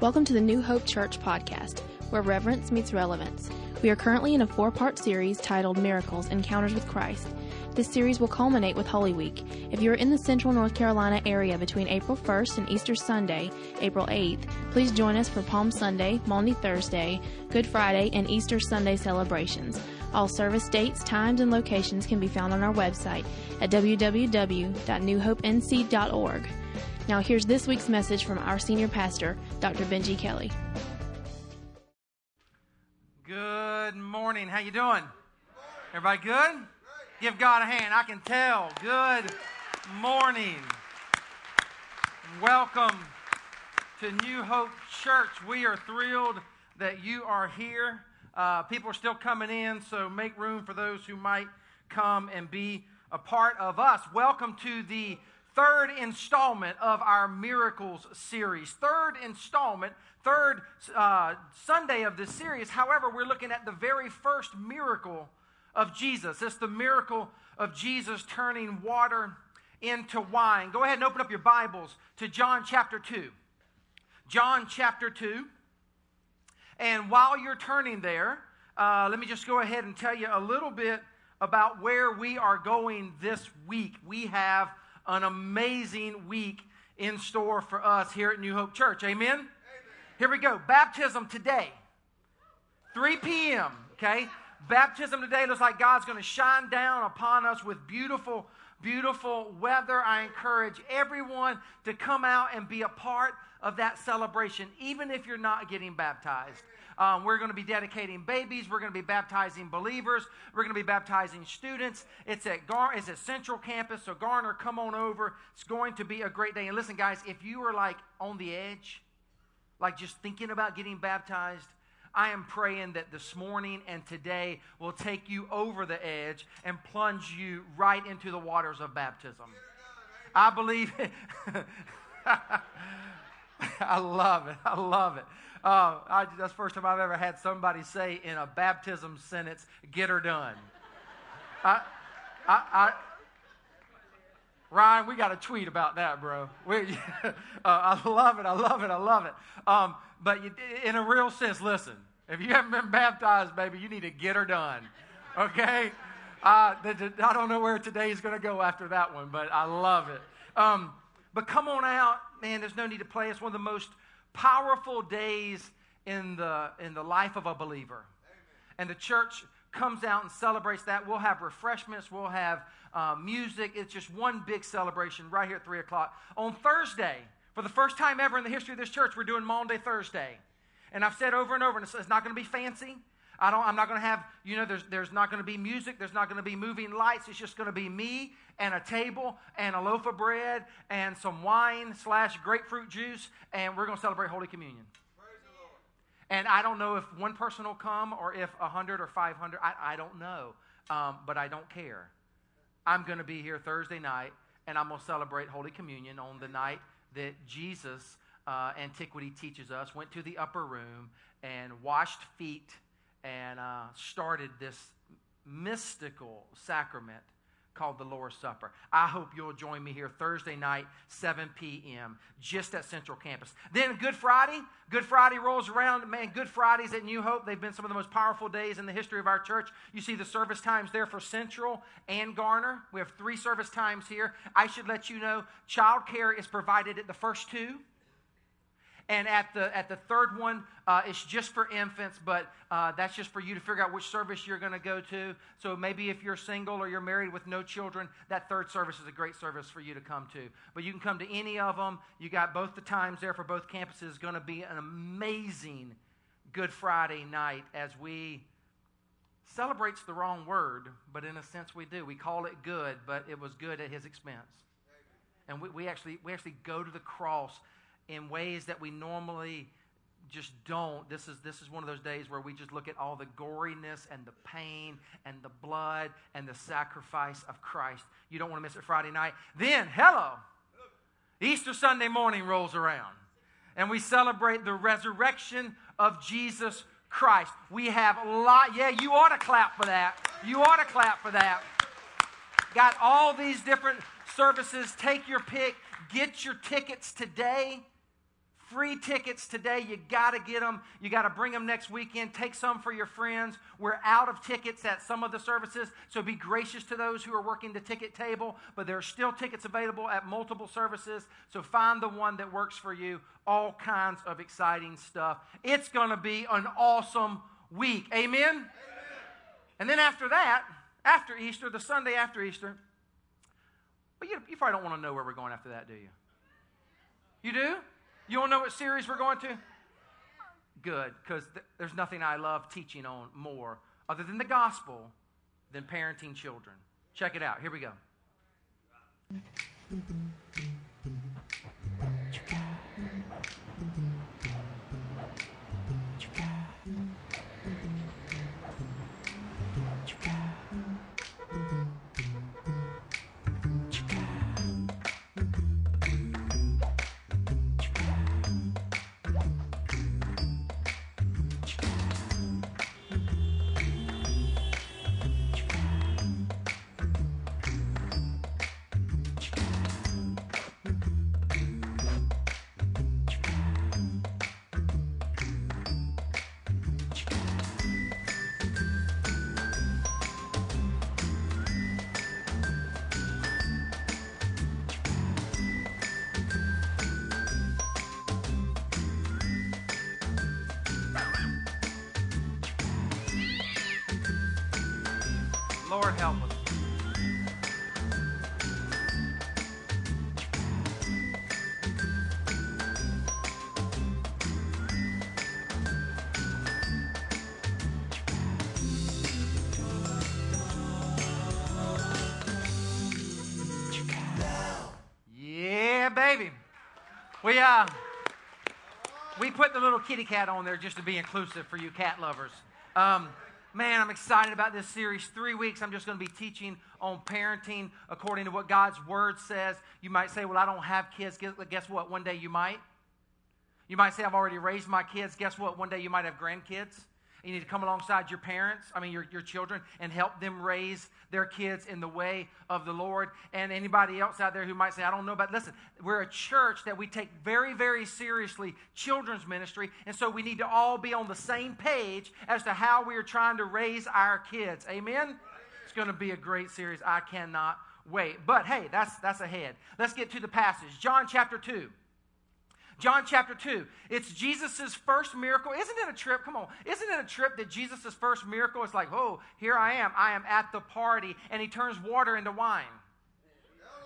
Welcome to the New Hope Church podcast, where reverence meets relevance. We are currently in a four part series titled Miracles Encounters with Christ. This series will culminate with Holy Week. If you are in the central North Carolina area between April 1st and Easter Sunday, April 8th, please join us for Palm Sunday, Maundy Thursday, Good Friday, and Easter Sunday celebrations. All service dates, times, and locations can be found on our website at www.newhopenc.org. Now, here's this week's message from our senior pastor, Dr. Benji Kelly. Good morning. How you doing? Everybody good? Give God a hand. I can tell. Good morning. Welcome to New Hope Church. We are thrilled that you are here. Uh, people are still coming in, so make room for those who might come and be a part of us. Welcome to the third installment of our Miracles series. Third installment, third uh, Sunday of this series. However, we're looking at the very first miracle of Jesus. It's the miracle of Jesus turning water into wine. Go ahead and open up your Bibles to John chapter 2. John chapter 2. And while you're turning there, uh, let me just go ahead and tell you a little bit about where we are going this week. We have an amazing week in store for us here at New Hope Church. Amen? Amen. Here we go. Baptism today, 3 p.m. Okay? Baptism today looks like God's going to shine down upon us with beautiful, beautiful weather. I encourage everyone to come out and be a part of that celebration, even if you're not getting baptized. Um, we're going to be dedicating babies. We're going to be baptizing believers. We're going to be baptizing students. It's at Gar- it's at Central Campus. So Garner, come on over. It's going to be a great day. And listen, guys, if you are like on the edge, like just thinking about getting baptized, I am praying that this morning and today will take you over the edge and plunge you right into the waters of baptism. I believe it. I love it. I love it. Uh, I, that's the first time I've ever had somebody say in a baptism sentence, get her done. I, I, I, Ryan, we got a tweet about that, bro. We, uh, I love it. I love it. I love it. Um, but you, in a real sense, listen, if you haven't been baptized, baby, you need to get her done. Okay? Uh, I don't know where today is going to go after that one, but I love it. Um, but come on out, man. There's no need to play. It's one of the most powerful days in the, in the life of a believer. Amen. And the church comes out and celebrates that. We'll have refreshments, we'll have uh, music. It's just one big celebration right here at 3 o'clock. On Thursday, for the first time ever in the history of this church, we're doing Maundy Thursday. And I've said over and over, and it's, it's not going to be fancy. I don't, I'm not going to have, you know, there's, there's not going to be music. There's not going to be moving lights. It's just going to be me and a table and a loaf of bread and some wine slash grapefruit juice. And we're going to celebrate Holy Communion. And I don't know if one person will come or if 100 or 500. I, I don't know. Um, but I don't care. I'm going to be here Thursday night and I'm going to celebrate Holy Communion on the night that Jesus, uh, antiquity teaches us, went to the upper room and washed feet and uh, started this mystical sacrament called the Lord's Supper. I hope you'll join me here Thursday night, 7 p.m., just at Central Campus. Then Good Friday, Good Friday rolls around. Man, Good Fridays at New Hope, they've been some of the most powerful days in the history of our church. You see the service times there for Central and Garner. We have three service times here. I should let you know, childcare is provided at the first two. And at the, at the third one, uh, it's just for infants, but uh, that's just for you to figure out which service you're going to go to. So maybe if you're single or you're married with no children, that third service is a great service for you to come to. But you can come to any of them. You got both the times there for both campuses. Going to be an amazing Good Friday night as we celebrates the wrong word, but in a sense we do. We call it good, but it was good at his expense. And we, we actually we actually go to the cross in ways that we normally just don't. This is, this is one of those days where we just look at all the goriness and the pain and the blood and the sacrifice of Christ. You don't want to miss it Friday night. Then, hello, Easter Sunday morning rolls around and we celebrate the resurrection of Jesus Christ. We have a lot, yeah, you ought to clap for that. You ought to clap for that. Got all these different services. Take your pick, get your tickets today Free tickets today. You got to get them. You got to bring them next weekend. Take some for your friends. We're out of tickets at some of the services, so be gracious to those who are working the ticket table. But there are still tickets available at multiple services, so find the one that works for you. All kinds of exciting stuff. It's going to be an awesome week. Amen? Amen? And then after that, after Easter, the Sunday after Easter, well, you, you probably don't want to know where we're going after that, do you? You do? You to know what series we're going to? Good, because th- there's nothing I love teaching on more other than the gospel than parenting children. Check it out. Here we go. We uh we put the little kitty cat on there just to be inclusive for you cat lovers. Um, Man, I'm excited about this series. Three weeks, I'm just going to be teaching on parenting according to what God's Word says. You might say, Well, I don't have kids. Guess what? One day you might. You might say, I've already raised my kids. Guess what? One day you might have grandkids. You need to come alongside your parents, I mean, your, your children, and help them raise their kids in the way of the Lord. And anybody else out there who might say, I don't know about, listen, we're a church that we take very, very seriously children's ministry. And so we need to all be on the same page as to how we are trying to raise our kids. Amen? It's going to be a great series. I cannot wait. But hey, that's, that's ahead. Let's get to the passage. John chapter 2. John chapter 2. It's Jesus' first miracle. Isn't it a trip? Come on. Isn't it a trip that Jesus' first miracle is like, oh, here I am. I am at the party. And he turns water into wine.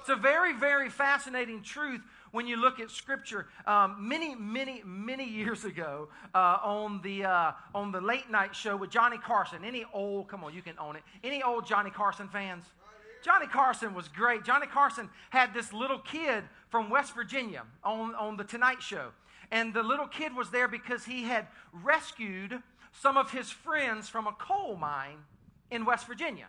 It's a very, very fascinating truth when you look at Scripture. Um, many, many, many years ago, uh, on the uh, on the late night show with Johnny Carson. Any old, come on, you can own it. Any old Johnny Carson fans? Johnny Carson was great. Johnny Carson had this little kid from West Virginia on, on The Tonight Show. And the little kid was there because he had rescued some of his friends from a coal mine in West Virginia.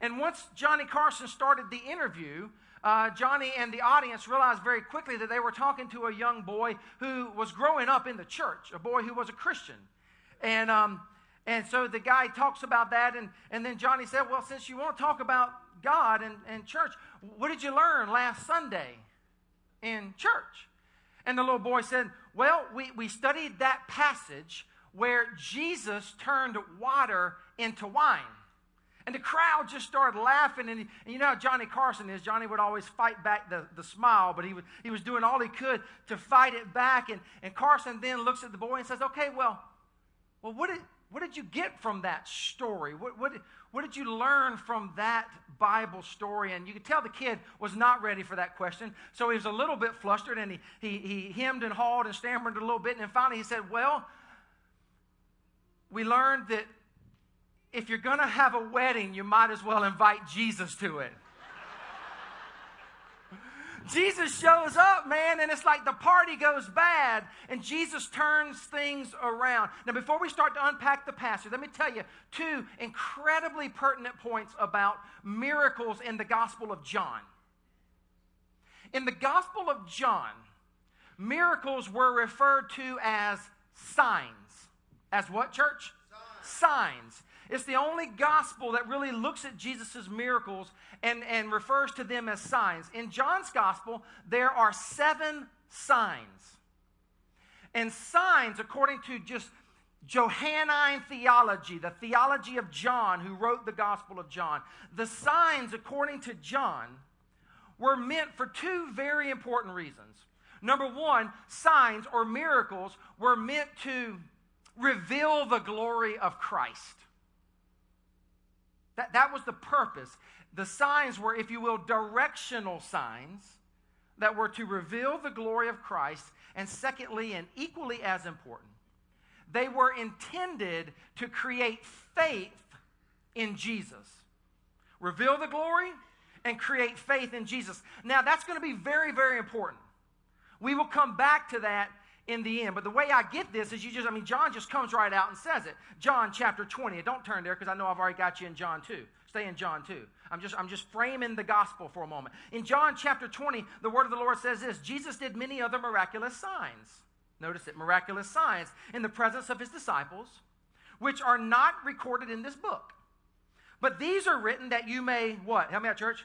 And once Johnny Carson started the interview, uh, Johnny and the audience realized very quickly that they were talking to a young boy who was growing up in the church, a boy who was a Christian. And, um, and so the guy talks about that, and, and then Johnny said, Well, since you want to talk about God and, and church, what did you learn last Sunday? In church. And the little boy said, Well, we, we studied that passage where Jesus turned water into wine. And the crowd just started laughing. And, and, you know how Johnny Carson is. Johnny would always fight back the, the smile, but he, would, he was doing all he could to fight it back. And, and Carson then looks at the boy and says, Okay, well, well what, did, what did you get from that story? What, what, what did you learn from that Bible story? And you could tell the kid was not ready for that question. So he was a little bit flustered and he, he, he hemmed and hawed and stammered a little bit. And then finally he said, Well, we learned that if you're going to have a wedding, you might as well invite Jesus to it. Jesus shows up, man, and it's like the party goes bad, and Jesus turns things around. Now, before we start to unpack the passage, let me tell you two incredibly pertinent points about miracles in the Gospel of John. In the Gospel of John, miracles were referred to as signs. As what, church? Signs. signs. It's the only gospel that really looks at Jesus' miracles and, and refers to them as signs. In John's gospel, there are seven signs. And signs, according to just Johannine theology, the theology of John, who wrote the Gospel of John, the signs, according to John, were meant for two very important reasons. Number one, signs or miracles were meant to reveal the glory of Christ. That, that was the purpose. The signs were, if you will, directional signs that were to reveal the glory of Christ. And secondly, and equally as important, they were intended to create faith in Jesus. Reveal the glory and create faith in Jesus. Now, that's going to be very, very important. We will come back to that in the end. But the way I get this is you just, I mean, John just comes right out and says it. John chapter 20. Don't turn there because I know I've already got you in John 2. Stay in John 2. I'm just, I'm just framing the gospel for a moment. In John chapter 20, the word of the Lord says this Jesus did many other miraculous signs. Notice it, miraculous signs in the presence of his disciples, which are not recorded in this book. But these are written that you may, what? Help me out, church.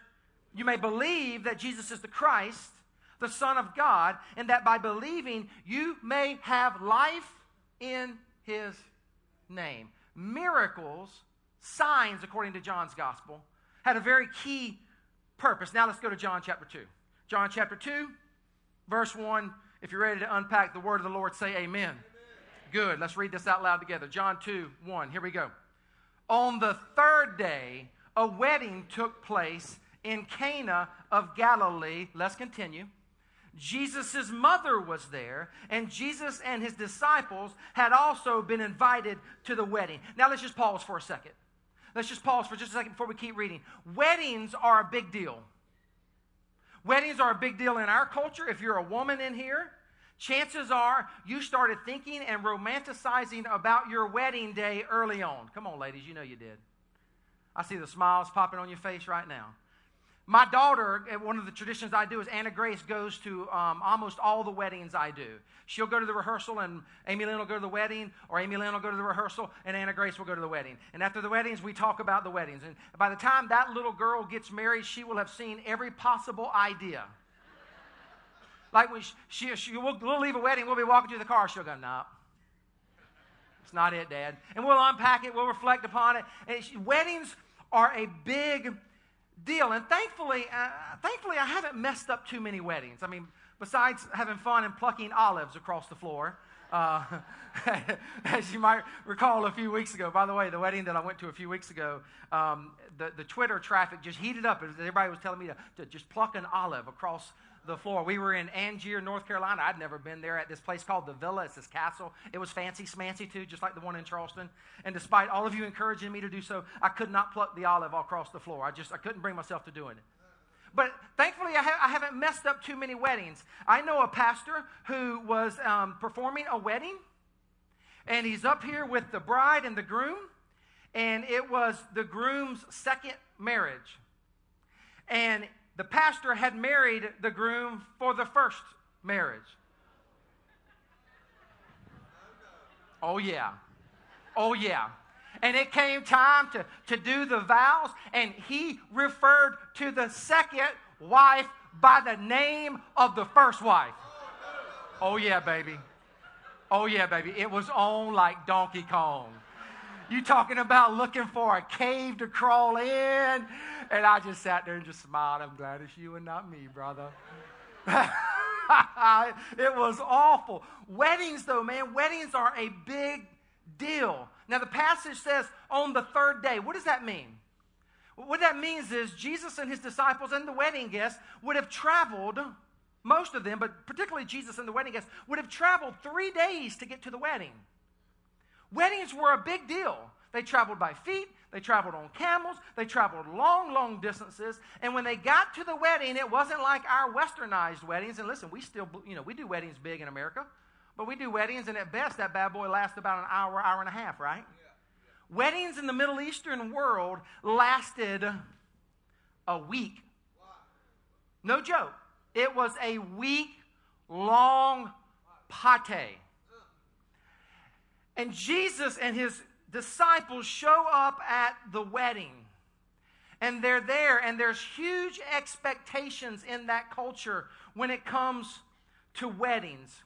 You may believe that Jesus is the Christ the Son of God, and that by believing you may have life in his name. Miracles, signs, according to John's gospel, had a very key purpose. Now let's go to John chapter 2. John chapter 2, verse 1. If you're ready to unpack the word of the Lord, say amen. amen. Good. Let's read this out loud together. John 2, 1. Here we go. On the third day, a wedding took place in Cana of Galilee. Let's continue. Jesus' mother was there, and Jesus and his disciples had also been invited to the wedding. Now, let's just pause for a second. Let's just pause for just a second before we keep reading. Weddings are a big deal. Weddings are a big deal in our culture. If you're a woman in here, chances are you started thinking and romanticizing about your wedding day early on. Come on, ladies, you know you did. I see the smiles popping on your face right now. My daughter, eh, one of the traditions I do is Anna Grace goes to um, almost all the weddings I do. She'll go to the rehearsal, and Amy Lynn will go to the wedding, or Amy Lynn will go to the rehearsal, and Anna Grace will go to the wedding. And after the weddings, we talk about the weddings. And by the time that little girl gets married, she will have seen every possible idea. Like when she, she, she we'll, we'll, leave a wedding, we'll be walking to the car, she'll go, no. It's not it, Dad. And we'll unpack it, we'll reflect upon it. And she, weddings are a big deal. And thankfully, uh, thankfully, I haven't messed up too many weddings. I mean, besides having fun and plucking olives across the floor. Uh, as you might recall a few weeks ago, by the way, the wedding that I went to a few weeks ago, um, the, the Twitter traffic just heated up. Everybody was telling me to, to just pluck an olive across the floor. We were in Angier, North Carolina. I'd never been there at this place called the Villa. It's this castle. It was fancy smancy too, just like the one in Charleston. And despite all of you encouraging me to do so, I could not pluck the olive across the floor. I just I couldn't bring myself to doing it. But thankfully, I, ha- I haven't messed up too many weddings. I know a pastor who was um, performing a wedding, and he's up here with the bride and the groom, and it was the groom's second marriage. And the pastor had married the groom for the first marriage. Oh, yeah. Oh, yeah. And it came time to, to do the vows, and he referred to the second wife by the name of the first wife. Oh, yeah, baby. Oh, yeah, baby. It was on like Donkey Kong. You talking about looking for a cave to crawl in? And I just sat there and just smiled. I'm glad it's you and not me, brother. it was awful. Weddings, though, man, weddings are a big deal. Now, the passage says on the third day. What does that mean? What that means is Jesus and his disciples and the wedding guests would have traveled, most of them, but particularly Jesus and the wedding guests, would have traveled three days to get to the wedding. Weddings were a big deal. They traveled by feet, they traveled on camels, they traveled long, long distances. And when they got to the wedding, it wasn't like our westernized weddings. And listen, we still, you know, we do weddings big in America, but we do weddings, and at best, that bad boy lasts about an hour, hour and a half, right? Yeah. Weddings in the Middle Eastern world lasted a week. No joke. It was a week long pate. And Jesus and his disciples show up at the wedding. And they're there, and there's huge expectations in that culture when it comes to weddings.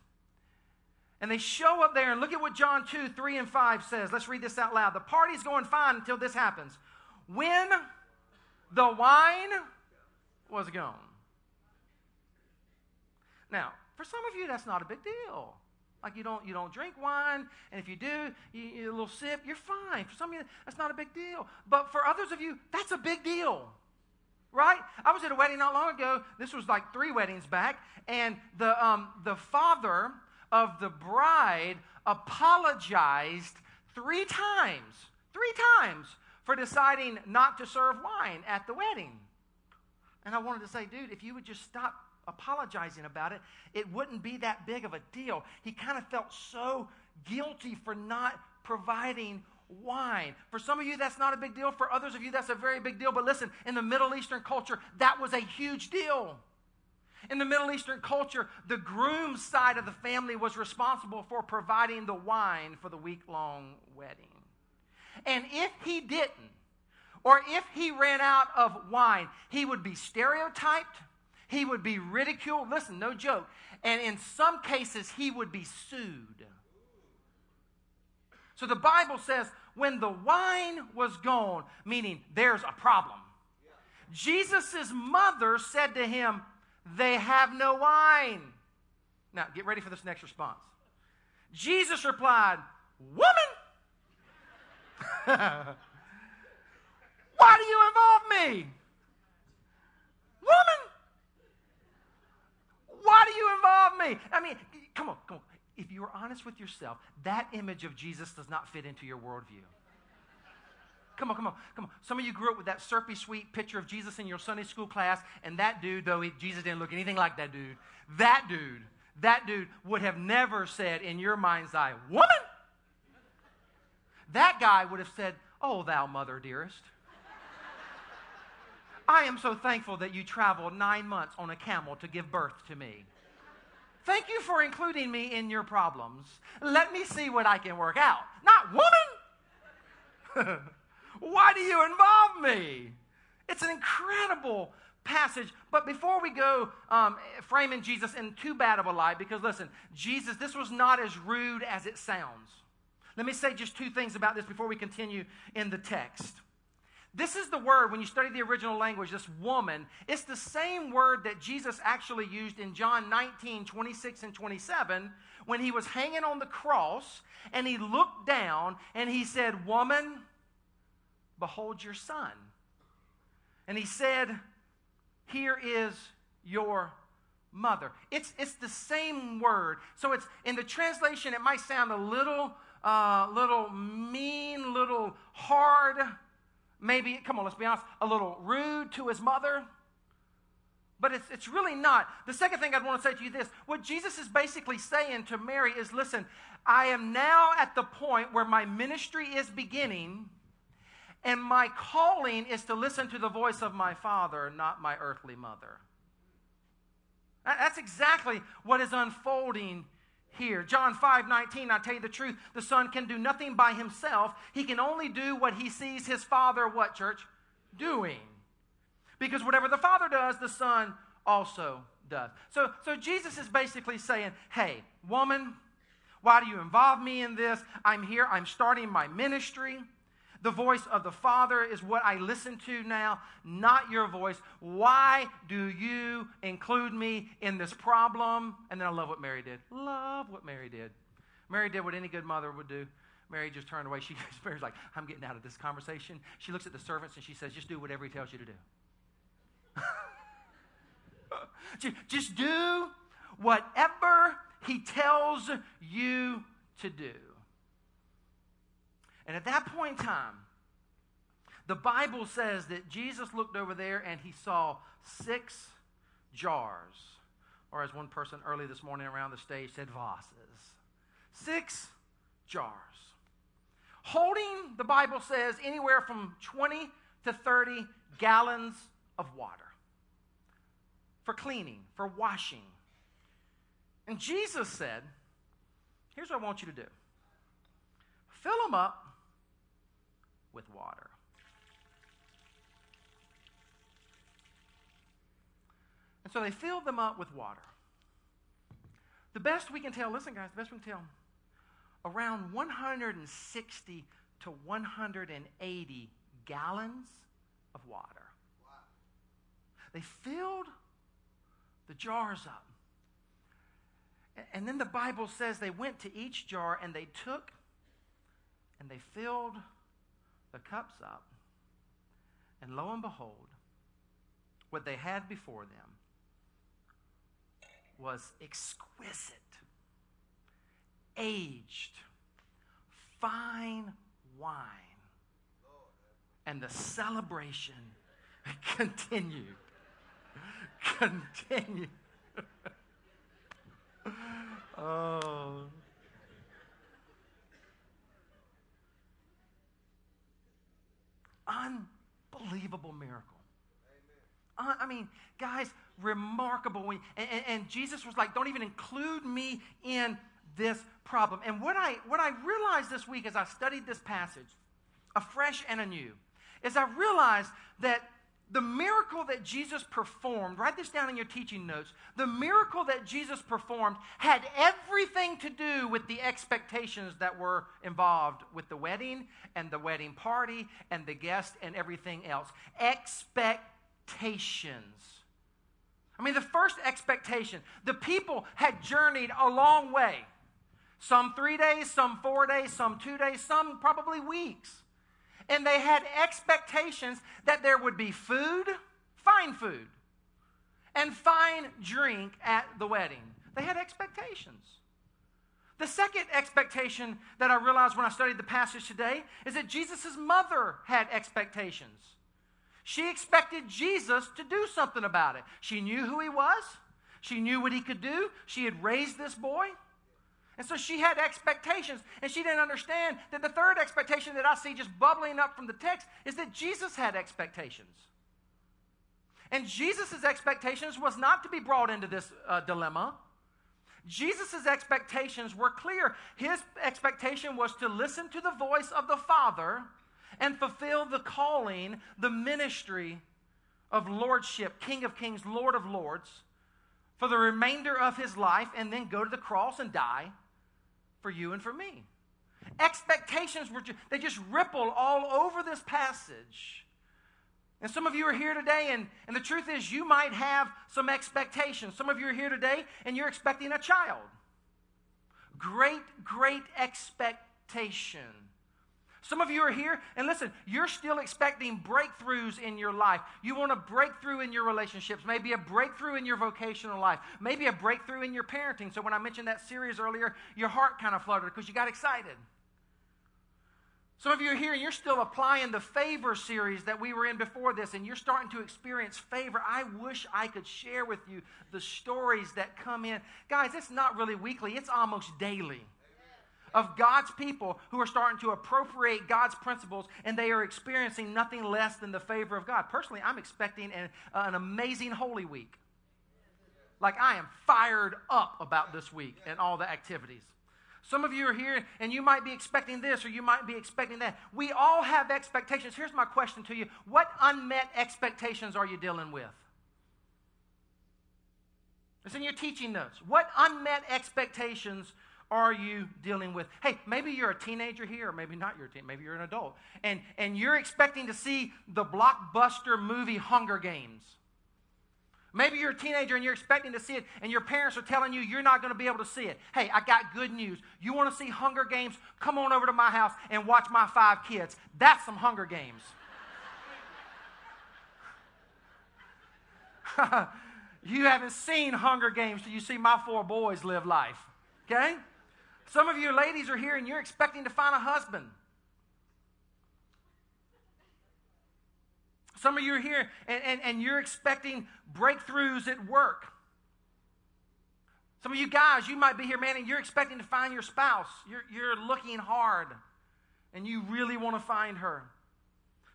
And they show up there and look at what John 2, 3, and 5 says. Let's read this out loud. The party's going fine until this happens. When the wine was gone. Now, for some of you, that's not a big deal. Like you don't you don't drink wine, and if you do, you, you, a little sip, you're fine. For some of you, that's not a big deal. But for others of you, that's a big deal. Right? I was at a wedding not long ago. This was like three weddings back, and the um, the father of the bride apologized three times, three times for deciding not to serve wine at the wedding. And I wanted to say, dude, if you would just stop apologizing about it, it wouldn't be that big of a deal. He kind of felt so guilty for not providing wine. For some of you, that's not a big deal. For others of you, that's a very big deal. But listen, in the Middle Eastern culture, that was a huge deal. In the Middle Eastern culture, the groom's side of the family was responsible for providing the wine for the week long wedding. And if he didn't, or if he ran out of wine, he would be stereotyped, he would be ridiculed. Listen, no joke. And in some cases, he would be sued. So the Bible says, when the wine was gone, meaning there's a problem, Jesus' mother said to him, They have no wine. Now, get ready for this next response. Jesus replied, Woman, why do you involve me? Woman, why do you involve me? I mean, come on, come on. If you are honest with yourself, that image of Jesus does not fit into your worldview. Come on, come on, come on. Some of you grew up with that syrupy sweet picture of Jesus in your Sunday school class, and that dude, though he, Jesus didn't look anything like that dude, that dude, that dude would have never said in your mind's eye, Woman! That guy would have said, Oh, thou mother dearest. I am so thankful that you traveled nine months on a camel to give birth to me. Thank you for including me in your problems. Let me see what I can work out. Not woman! Why do you involve me? It's an incredible passage. But before we go um, framing Jesus in too bad of a light, because listen, Jesus, this was not as rude as it sounds. Let me say just two things about this before we continue in the text. This is the word, when you study the original language, this woman, it's the same word that Jesus actually used in John 19, 26 and 27, when he was hanging on the cross and he looked down and he said, Woman, behold your son. And he said, Here is your mother. It's, it's the same word. So it's in the translation, it might sound a little, uh, little mean, little hard maybe, come on, let's be honest, a little rude to his mother. But it's, it's really not. The second thing I'd want to say to you this what Jesus is basically saying to Mary is listen, I am now at the point where my ministry is beginning, and my calling is to listen to the voice of my father, not my earthly mother. That's exactly what is unfolding here. John 5 19, I tell you the truth, the Son can do nothing by himself. He can only do what he sees his Father, what, church? Doing. Because whatever the Father does, the Son also does. So, so Jesus is basically saying, hey, woman, why do you involve me in this? I'm here, I'm starting my ministry. The voice of the Father is what I listen to now, not your voice. Why do you include me in this problem? And then I love what Mary did. Love what Mary did. Mary did what any good mother would do. Mary just turned away. She, Mary's like, I'm getting out of this conversation. She looks at the servants and she says, just do whatever he tells you to do. just do whatever he tells you to do. And at that point in time, the Bible says that Jesus looked over there and he saw six jars, or as one person early this morning around the stage said, vases. Six jars. Holding, the Bible says, anywhere from 20 to 30 gallons of water for cleaning, for washing. And Jesus said, Here's what I want you to do fill them up with water. And so they filled them up with water. the best we can tell, listen, guys, the best we can tell, around 160 to 180 gallons of water. Wow. They filled the jars up. And then the Bible says they went to each jar and they took and they filled the cups up. And lo and behold, what they had before them was exquisite, aged, fine wine. And the celebration continued. Continued. oh. Unbelievable miracle. Uh, I mean, guys, remarkable. And, and, and, Jesus was like, don't even include me in this problem. And what I, what I realized this week as I studied this passage, afresh and anew, is I realized that the miracle that Jesus performed, write this down in your teaching notes. The miracle that Jesus performed had everything to do with the expectations that were involved with the wedding and the wedding party and the guest and everything else. Expectations. I mean, the first expectation, the people had journeyed a long way. Some three days, some four days, some two days, some probably weeks. And they had expectations that there would be food, fine food, and fine drink at the wedding. They had expectations. The second expectation that I realized when I studied the passage today is that Jesus' mother had expectations. She expected Jesus to do something about it. She knew who he was, she knew what he could do. She had raised this boy. And so she had expectations, and she didn't understand that the third expectation that I see just bubbling up from the text is that Jesus had expectations. And Jesus' expectations was not to be brought into this uh, dilemma. Jesus' expectations were clear. His expectation was to listen to the voice of the Father and fulfill the calling, the ministry of lordship, King of Kings, Lord of Lords, for the remainder of his life, and then go to the cross and die for you and for me. Expectations were just, they just ripple all over this passage. And some of you are here today, and, and the truth is, you might have some expectations. Some of you are here today, and you're expecting a child. Great, great expectation. Some of you are here, and listen, you're still expecting breakthroughs in your life. You want a breakthrough in your relationships, maybe a breakthrough in your vocational life, maybe a breakthrough in your parenting. So, when I mentioned that series earlier, your heart kind of fluttered because you got excited. Some of you are here and you're still applying the favor series that we were in before this, and you're starting to experience favor. I wish I could share with you the stories that come in. Guys, it's not really weekly, it's almost daily of God's people who are starting to appropriate God's principles and they are experiencing nothing less than the favor of God. Personally, I'm expecting an, uh, an amazing Holy Week. Like, I am fired up about this week and all the activities. Some of you are here and you might be expecting this or you might be expecting that. We all have expectations. Here's my question to you What unmet expectations are you dealing with? It's in your teaching notes. What unmet expectations are you dealing with? Hey, maybe you're a teenager here, or maybe not you're teen, maybe you're an adult, and, and you're expecting to see the blockbuster movie Hunger Games. Maybe you're a teenager and you're expecting to see it, and your parents are telling you you're not going to be able to see it. Hey, I got good news. You want to see Hunger Games? Come on over to my house and watch my five kids. That's some Hunger Games. you haven't seen Hunger Games till you see my four boys live life. Okay? Some of you ladies are here and you're expecting to find a husband. Some of you are here and, and, and you're expecting breakthroughs at work. Some of you guys, you might be here, man, and you're expecting to find your spouse. You're, you're looking hard and you really want to find her.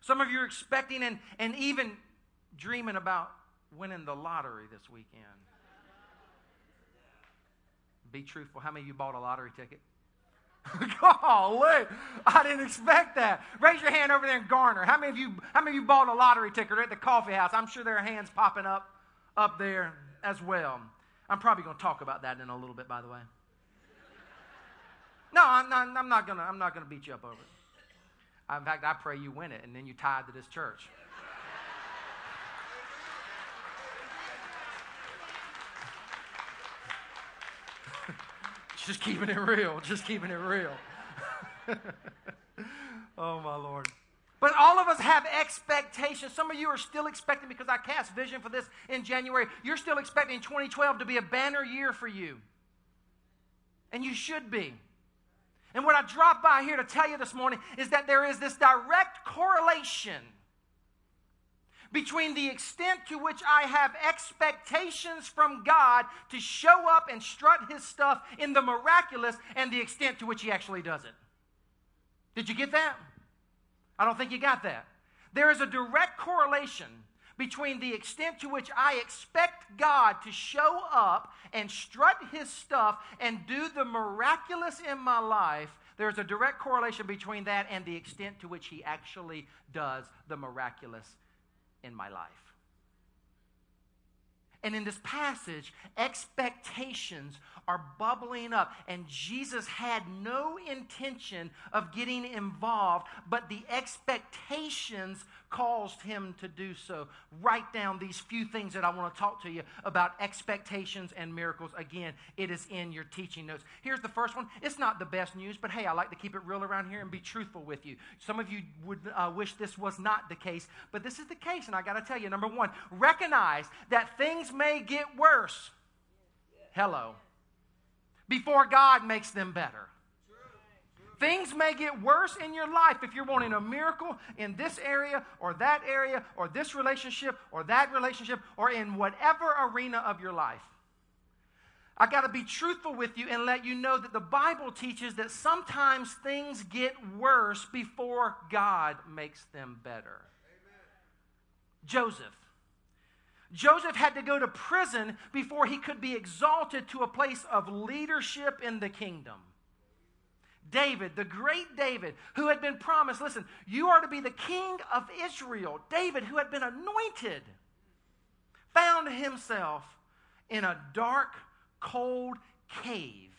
Some of you are expecting and, and even dreaming about winning the lottery this weekend. Be truthful. How many of you bought a lottery ticket? Golly, I didn't expect that. Raise your hand over there in Garner. How many of you? How many of you bought a lottery ticket at the coffee house? I'm sure there are hands popping up up there as well. I'm probably going to talk about that in a little bit, by the way. No, I'm not, I'm not going to I'm not going to beat you up over it. In fact, I pray you win it and then you tithe to this church. Just keeping it real. Just keeping it real. oh, my Lord. But all of us have expectations. Some of you are still expecting, because I cast vision for this in January, you're still expecting 2012 to be a banner year for you. And you should be. And what I dropped by here to tell you this morning is that there is this direct correlation between the extent to which I have expectations from God to show up and strut his stuff in the miraculous and the extent to which he actually does it. Did you get that? I don't think you got that. There is a direct correlation between the extent to which I expect God to show up and strut his stuff and do the miraculous in my life. There's a direct correlation between that and the extent to which he actually does the miraculous in my life. And in this passage, expectations are bubbling up. And Jesus had no intention of getting involved, but the expectations caused him to do so. Write down these few things that I want to talk to you about expectations and miracles. Again, it is in your teaching notes. Here's the first one. It's not the best news, but hey, I like to keep it real around here and be truthful with you. Some of you would uh, wish this was not the case, but this is the case, and I got to tell you number one, recognize that things may get worse. Hello before God makes them better. Things may get worse in your life if you're wanting a miracle in this area or that area or this relationship or that relationship or in whatever arena of your life. I got to be truthful with you and let you know that the Bible teaches that sometimes things get worse before God makes them better. Amen. Joseph Joseph had to go to prison before he could be exalted to a place of leadership in the kingdom. David, the great David, who had been promised, listen, you are to be the king of Israel. David, who had been anointed, found himself in a dark, cold cave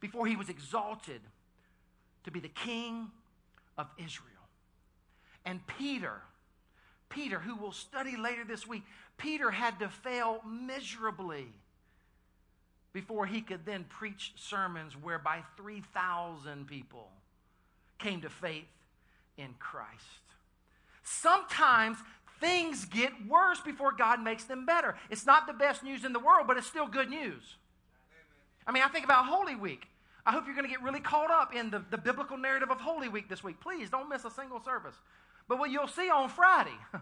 before he was exalted to be the king of Israel. And Peter, Peter, who we'll study later this week, Peter had to fail miserably before he could then preach sermons whereby 3,000 people came to faith in Christ. Sometimes things get worse before God makes them better. It's not the best news in the world, but it's still good news. I mean, I think about Holy Week. I hope you're going to get really caught up in the, the biblical narrative of Holy Week this week. Please don't miss a single service. But what you'll see on Friday,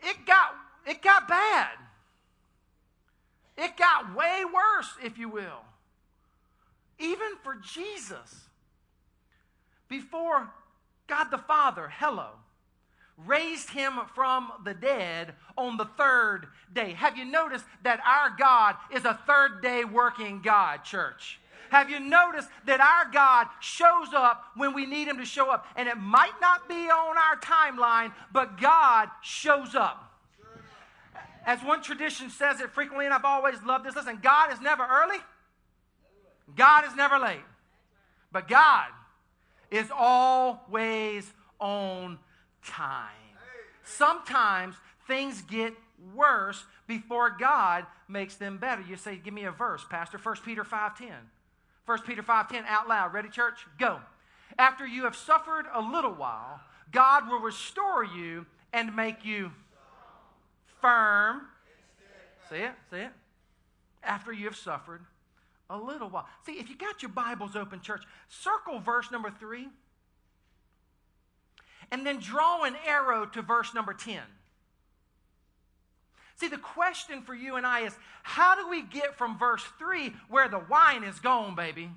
it got, it got bad. It got way worse, if you will. Even for Jesus. Before God the Father, hello, raised him from the dead on the third day. Have you noticed that our God is a third day working God, church? Have you noticed that our God shows up when we need Him to show up? And it might not be on our timeline, but God shows up. As one tradition says it frequently, and I've always loved this listen, God is never early, God is never late. But God is always on time. Sometimes things get worse before God makes them better. You say, give me a verse, Pastor. 1 Peter 5.10. 1 Peter 5:10 out loud. Ready, church? Go. After you have suffered a little while, God will restore you and make you firm. See it? See it? After you have suffered a little while. See, if you got your Bibles open, church, circle verse number three. And then draw an arrow to verse number 10. See, the question for you and I is how do we get from verse 3 where the wine is gone, baby?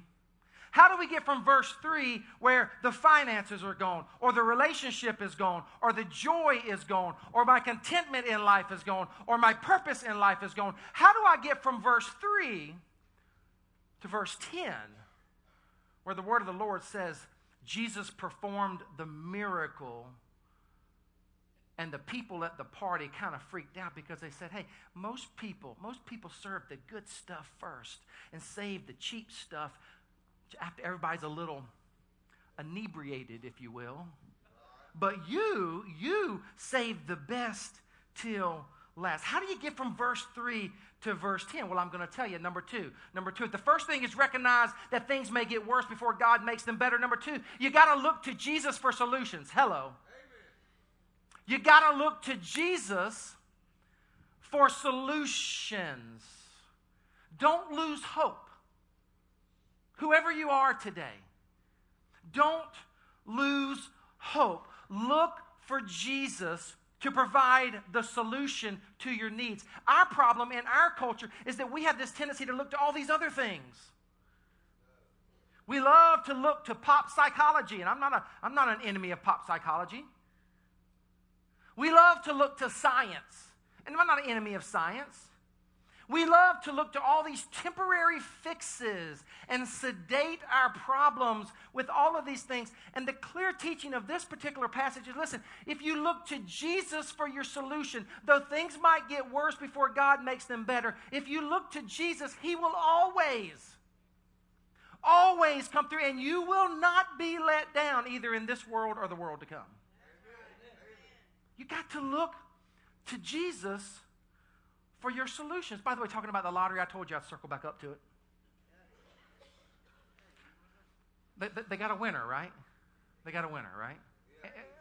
How do we get from verse 3 where the finances are gone, or the relationship is gone, or the joy is gone, or my contentment in life is gone, or my purpose in life is gone? How do I get from verse 3 to verse 10 where the word of the Lord says Jesus performed the miracle and the people at the party kind of freaked out because they said, hey, most people, most people serve the good stuff first and save the cheap stuff after everybody's a little inebriated, if you will. But you, you save the best till last. How do you get from verse 3 to verse 10? Well, I'm going to tell you. Number two. Number two, the first thing is recognize that things may get worse before God makes them better. Number two, you got to look to Jesus for solutions. Hello. You got to look to Jesus for solutions. Don't lose hope. Whoever you are today, don't lose hope. Look for Jesus to provide the solution to your needs. Our problem in our culture is that we have this tendency to look to all these other things. We love to look to pop psychology, and I'm not, a, I'm not an enemy of pop psychology. We love to look to science, and I'm not an enemy of science. We love to look to all these temporary fixes and sedate our problems with all of these things. And the clear teaching of this particular passage is listen, if you look to Jesus for your solution, though things might get worse before God makes them better, if you look to Jesus, He will always, always come through, and you will not be let down either in this world or the world to come. You got to look to Jesus for your solutions. By the way, talking about the lottery, I told you I'd circle back up to it. They, they, they got a winner, right? They got a winner, right?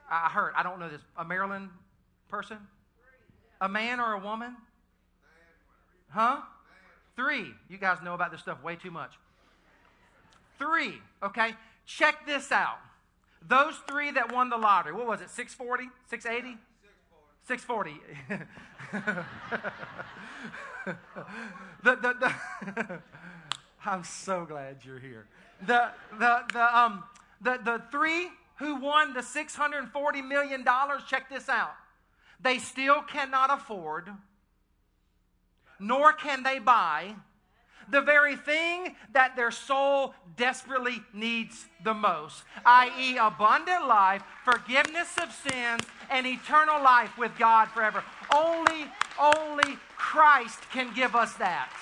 I heard, I don't know this, a Maryland person? A man or a woman? Huh? Three. You guys know about this stuff way too much. Three, okay? Check this out. Those three that won the lottery, what was it, 640, 680? 640. the, the, the I'm so glad you're here. The, the, the, um, the, the three who won the $640 million, check this out. They still cannot afford, nor can they buy the very thing that their soul desperately needs the most, i.e., abundant life, forgiveness of sins, and eternal life with God forever. Only, only Christ can give us that.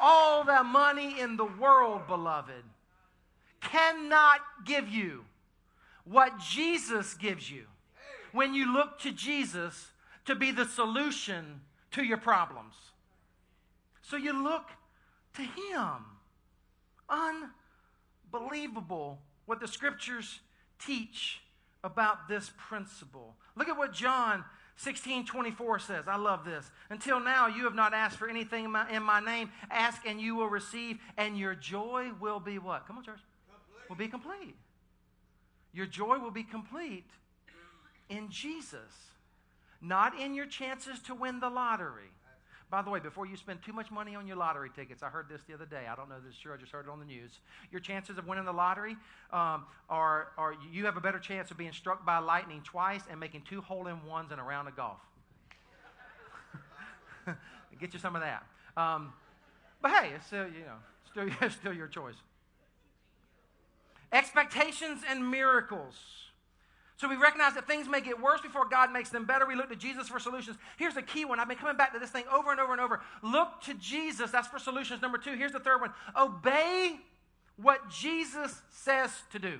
All the money in the world, beloved, cannot give you what Jesus gives you when you look to Jesus to be the solution to your problems. So you look to Him. Unbelievable what the scriptures teach about this principle. Look at what John 16 24 says. I love this. Until now, you have not asked for anything in my, in my name. Ask and you will receive, and your joy will be what? Come on, church. Complete. Will be complete. Your joy will be complete in Jesus, not in your chances to win the lottery. By the way, before you spend too much money on your lottery tickets, I heard this the other day. I don't know this is true. I just heard it on the news. Your chances of winning the lottery um, are, are you have a better chance of being struck by lightning twice and making two hole in ones in a round of golf. Get you some of that. Um, but hey, it's still, you know, still, still your choice. Expectations and miracles. So we recognize that things may get worse before God makes them better. We look to Jesus for solutions. Here's the key one. I've been coming back to this thing over and over and over. Look to Jesus. That's for solutions. Number two, here's the third one. Obey what Jesus says to do.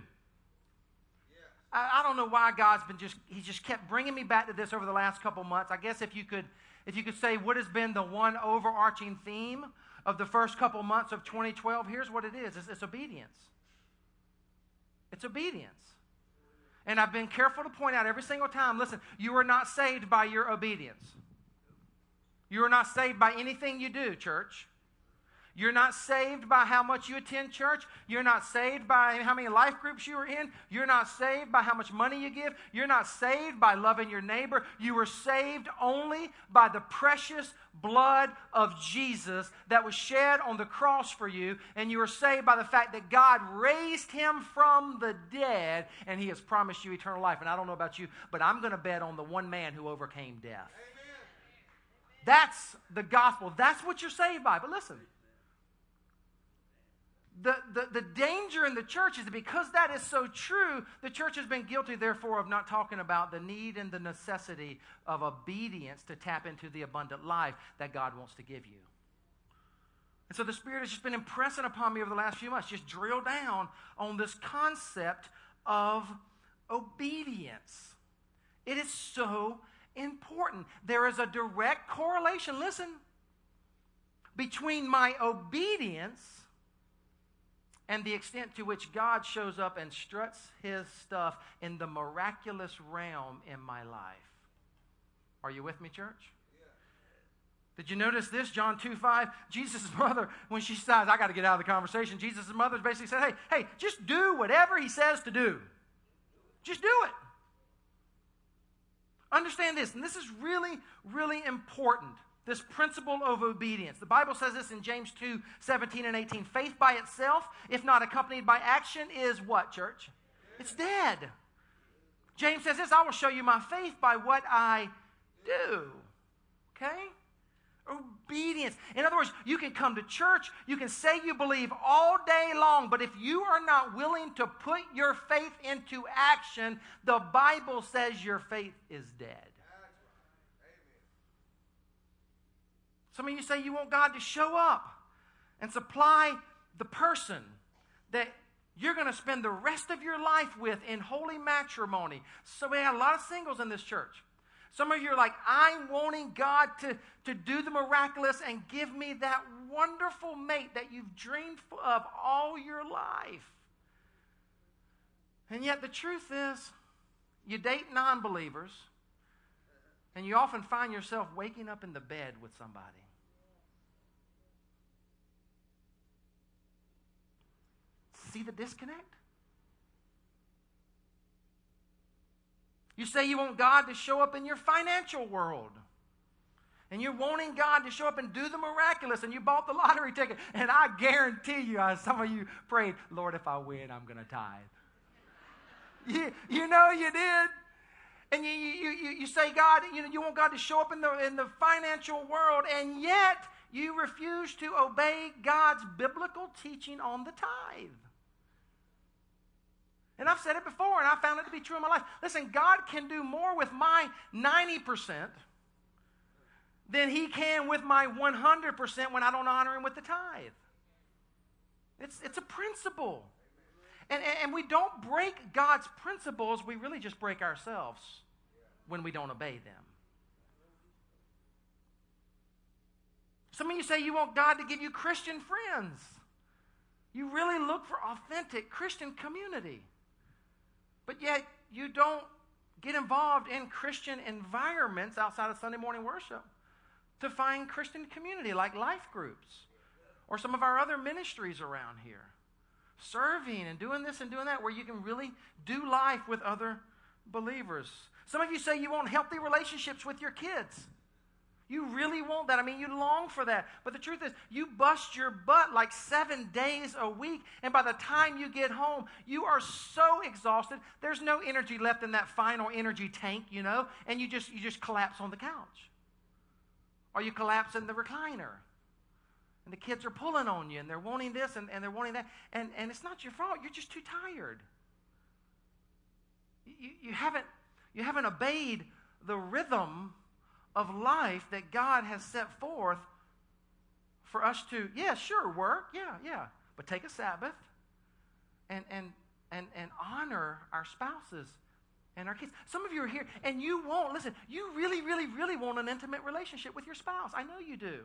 I, I don't know why God's been just, he just kept bringing me back to this over the last couple months. I guess if you could, if you could say what has been the one overarching theme of the first couple months of 2012, here's what it is. It's, it's obedience. It's obedience. And I've been careful to point out every single time listen, you are not saved by your obedience. You are not saved by anything you do, church. You're not saved by how much you attend church. You're not saved by how many life groups you are in. You're not saved by how much money you give. You're not saved by loving your neighbor. You were saved only by the precious blood of Jesus that was shed on the cross for you. And you were saved by the fact that God raised him from the dead and he has promised you eternal life. And I don't know about you, but I'm going to bet on the one man who overcame death. Amen. That's the gospel. That's what you're saved by. But listen. The, the, the danger in the church is that because that is so true, the church has been guilty, therefore, of not talking about the need and the necessity of obedience to tap into the abundant life that God wants to give you. And so the Spirit has just been impressing upon me over the last few months, just drill down on this concept of obedience. It is so important. There is a direct correlation, listen, between my obedience and the extent to which God shows up and struts his stuff in the miraculous realm in my life. Are you with me, church? Did you notice this? John 2 5. Jesus' mother, when she decides, I got to get out of the conversation, Jesus' mother basically said, Hey, hey, just do whatever he says to do. Just do it. Understand this, and this is really, really important this principle of obedience. The Bible says this in James 2 17 and 18. Faith by itself, if not accompanied by action, is what, church? It's dead. James says this I will show you my faith by what I do. Okay? Obedience. In other words, you can come to church, you can say you believe all day long, but if you are not willing to put your faith into action, the Bible says your faith is dead. Some of you say you want God to show up and supply the person that you're going to spend the rest of your life with in holy matrimony. So we have a lot of singles in this church. Some of you are like, I'm wanting God to, to do the miraculous and give me that wonderful mate that you've dreamed of all your life. And yet the truth is, you date non believers, and you often find yourself waking up in the bed with somebody. See the disconnect? You say you want God to show up in your financial world. And you're wanting God to show up and do the miraculous, and you bought the lottery ticket. And I guarantee you, uh, some of you prayed, Lord, if I win, I'm going to tithe. you, you know you did. And you, you, you, you say, God, you, know, you want God to show up in the, in the financial world, and yet you refuse to obey God's biblical teaching on the tithe. And I've said it before, and I found it to be true in my life. Listen, God can do more with my 90% than He can with my 100% when I don't honor Him with the tithe. It's, it's a principle. And, and, and we don't break God's principles, we really just break ourselves when we don't obey them. Some of you say you want God to give you Christian friends. You really look for authentic Christian community. But yet, you don't get involved in Christian environments outside of Sunday morning worship to find Christian community like life groups or some of our other ministries around here. Serving and doing this and doing that, where you can really do life with other believers. Some of you say you want healthy relationships with your kids. You really want that. I mean, you long for that. But the truth is, you bust your butt like seven days a week, and by the time you get home, you are so exhausted. There's no energy left in that final energy tank, you know, and you just you just collapse on the couch, or you collapse in the recliner, and the kids are pulling on you, and they're wanting this and, and they're wanting that, and and it's not your fault. You're just too tired. You, you haven't you haven't obeyed the rhythm of life that God has set forth for us to, yeah, sure, work, yeah, yeah, but take a Sabbath and, and, and, and honor our spouses and our kids. Some of you are here and you won't, listen, you really, really, really want an intimate relationship with your spouse. I know you do.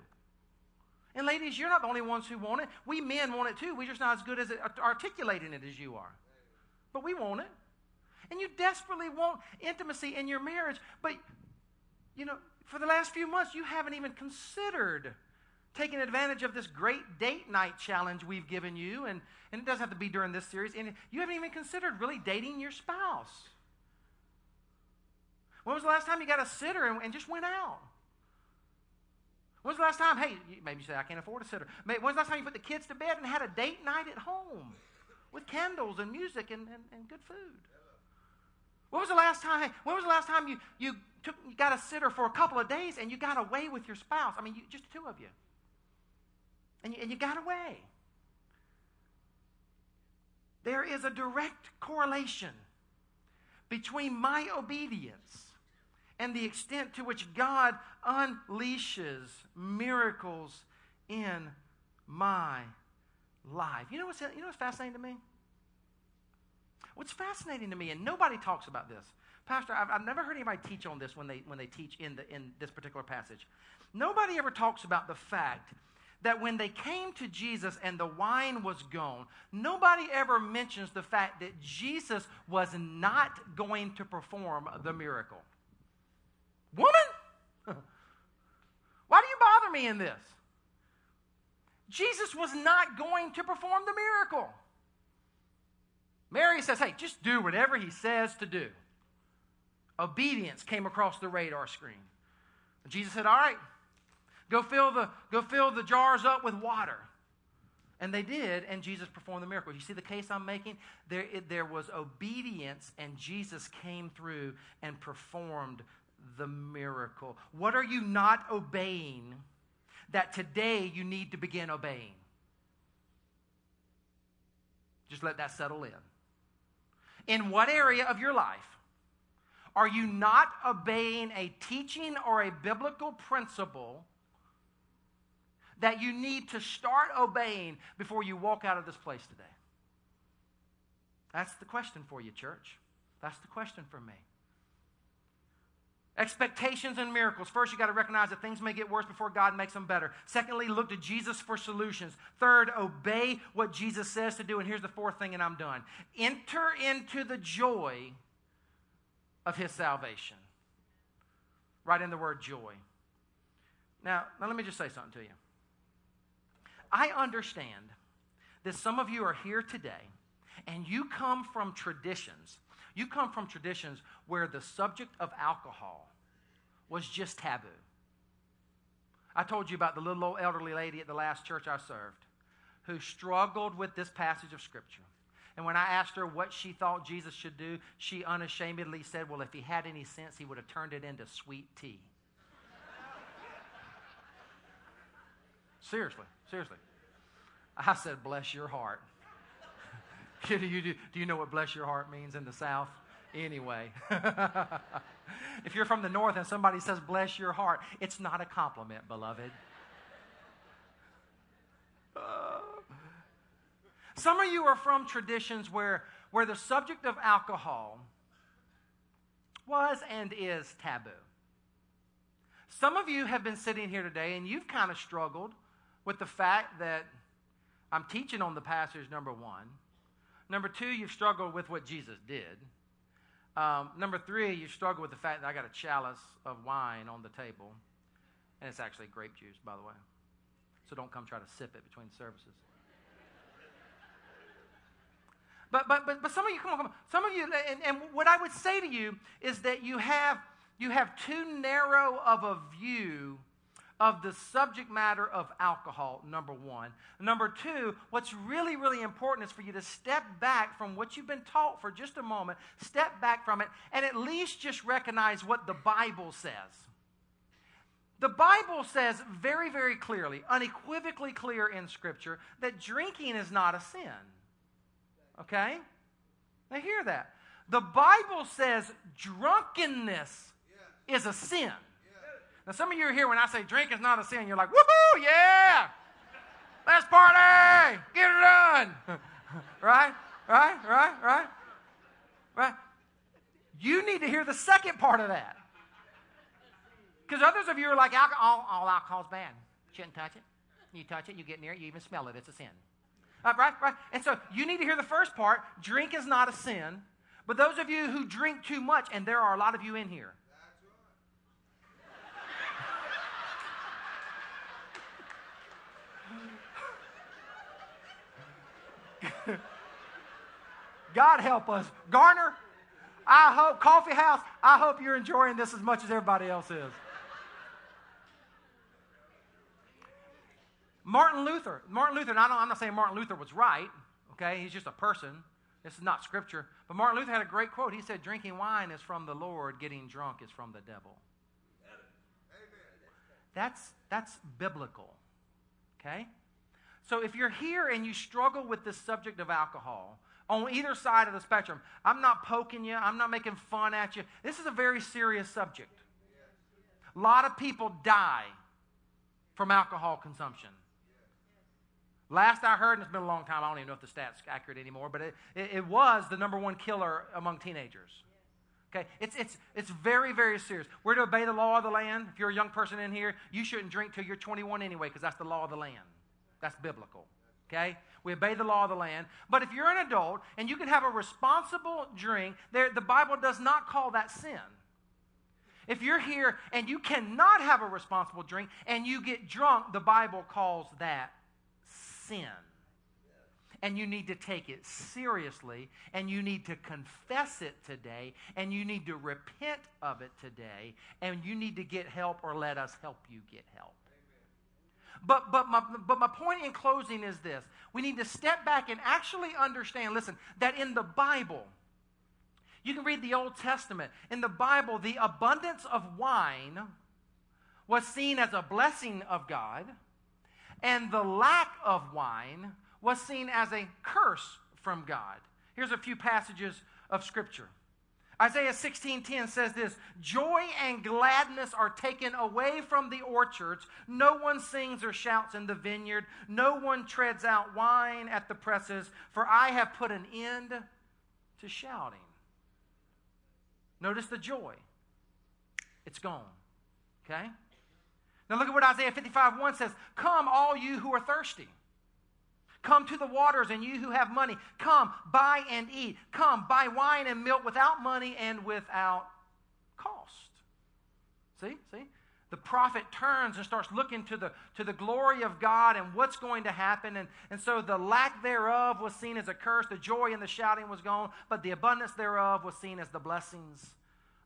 And ladies, you're not the only ones who want it. We men want it too. We're just not as good at uh, articulating it as you are. But we want it. And you desperately want intimacy in your marriage. But, you know, for the last few months, you haven't even considered taking advantage of this great date night challenge we've given you. And, and it doesn't have to be during this series. And you haven't even considered really dating your spouse. When was the last time you got a sitter and, and just went out? When was the last time, hey, maybe you say, I can't afford a sitter. When was the last time you put the kids to bed and had a date night at home with candles and music and, and, and good food? When was the last time, when was the last time you, you took, you got a sitter for a couple of days and you got away with your spouse. I mean, you, just the two of you. And, you. and you got away. there is a direct correlation between my obedience and the extent to which God unleashes miracles in my life. You know what's, you know what's fascinating to me? What's fascinating to me, and nobody talks about this, Pastor, I've, I've, never heard anybody teach on this when they, when they teach in, the, in this particular passage. Nobody ever talks about the fact that when they came to Jesus and the wine was gone, nobody ever mentions the fact that Jesus was not going to perform the miracle. Woman, why do you bother me in this? Jesus was not going to perform the miracle. Mary says, hey, just do whatever he says to do. Obedience came across the radar screen. Jesus said, all right, Go fill the, go fill the jars up with water. And they did, and Jesus performed the miracle. You see the case I'm making? There, it, there was obedience, and Jesus came through and performed the miracle. What are you not obeying that today you need to begin obeying? Just let that settle in. In what area of your life are you not obeying a teaching or a biblical principle that you need to start obeying before you walk out of this place today? That's the question for you, church. That's the question for me. Expectations and miracles. First, you got to recognize that things may get worse before God makes them better. Secondly, look to Jesus for solutions. Third, obey what Jesus says to do. And here's the fourth thing, and I'm done. Enter into the joy of his salvation. Right in the word joy. Now, now let me just say something to you. I understand that some of you are here today and you come from traditions. You come from traditions where the subject of alcohol was just taboo. I told you about the little old elderly lady at the last church I served who struggled with this passage of Scripture. And when I asked her what she thought Jesus should do, she unashamedly said, Well, if he had any sense, he would have turned it into sweet tea. Seriously, seriously. I said, bless your heart. do, you, do, you know what bless your heart means in the South? Anyway, if you're from the North and somebody says bless your heart, it's not a compliment, beloved. Uh, some of you are from traditions where, where the subject of alcohol was and is taboo. Some of you have been sitting here today and you've kind of struggled with the fact that I'm teaching on the passage, number one. Number two, you've struggled with what Jesus did. Um, number three, you struggle with the fact that I got a chalice of wine on the table. And it's actually grape juice, by the way. So don't come try to sip it between services. But, but, but, but some of you, come on, come on. Some of you, and, and what I would say to you is that you have, you have too narrow of a view of the subject matter of alcohol, number one. Number two, what's really, really important is for you to step back from what you've been taught for just a moment, step back from it, and at least just recognize what the Bible says. The Bible says very, very clearly, unequivocally clear in Scripture, that drinking is not a sin. Okay? Now, hear that. The Bible says drunkenness is a sin. Now, some of you are here when I say drink is not a sin, you're like, woohoo, yeah! Let's party! Get it done! right? Right? Right? Right? Right? You need to hear the second part of that. Because others of you are like, alcohol, all, all alcohol's bad. Shouldn't touch it. You touch it, you get near it, you even smell it. It's a sin. Uh, right? Right? And so you need to hear the first part. Drink is not a sin. But those of you who drink too much, and there are a lot of you in here, God help us. Garner, I hope, Coffee House, I hope you're enjoying this as much as everybody else is. Martin Luther, Martin Luther, and I am not saying Martin Luther was right, okay? He's just a person. This is not scripture. But Martin Luther had a great quote. He said, Drinking wine is from the Lord, getting drunk is from the devil. That's, that's biblical, okay? So if you're here and you struggle with this subject of alcohol, on either side of the spectrum. I'm not poking you, I'm not making fun at you. This is a very serious subject. A lot of people die from alcohol consumption. Last I heard, and it's been a long time, I don't even know if the stat's accurate anymore, but it, it, it was the number one killer among teenagers. Okay, it's, it's, it's very, very serious. We're to obey the law of the land. If you're a young person in here, you shouldn't drink till you're 21 anyway, because that's the law of the land. That's biblical. Okay? We obey the law of the land. But if you're an adult and you can have a responsible drink, there, the Bible does not call that sin. If you're here and you cannot have a responsible drink and you get drunk, the Bible calls that sin. And you need to take it seriously, and you need to confess it today, and you need to repent of it today, and you need to get help or let us help you get help. But, but, my, but my point in closing is this we need to step back and actually understand listen, that in the Bible, you can read the Old Testament. In the Bible, the abundance of wine was seen as a blessing of God and the lack of wine was seen as a curse from God. Here's a few passages of scripture. Isaiah 16:10 says this, "Joy and gladness are taken away from the orchards. No one sings or shouts in the vineyard. No one treads out wine at the presses, for I have put an end to shouting." Notice the joy. It's gone. Okay? Now look at what Isaiah 55 1 says Come, all you who are thirsty. Come to the waters, and you who have money. Come, buy and eat. Come, buy wine and milk without money and without cost. See? See? The prophet turns and starts looking to the, to the glory of God and what's going to happen. And, and so the lack thereof was seen as a curse. The joy and the shouting was gone, but the abundance thereof was seen as the blessings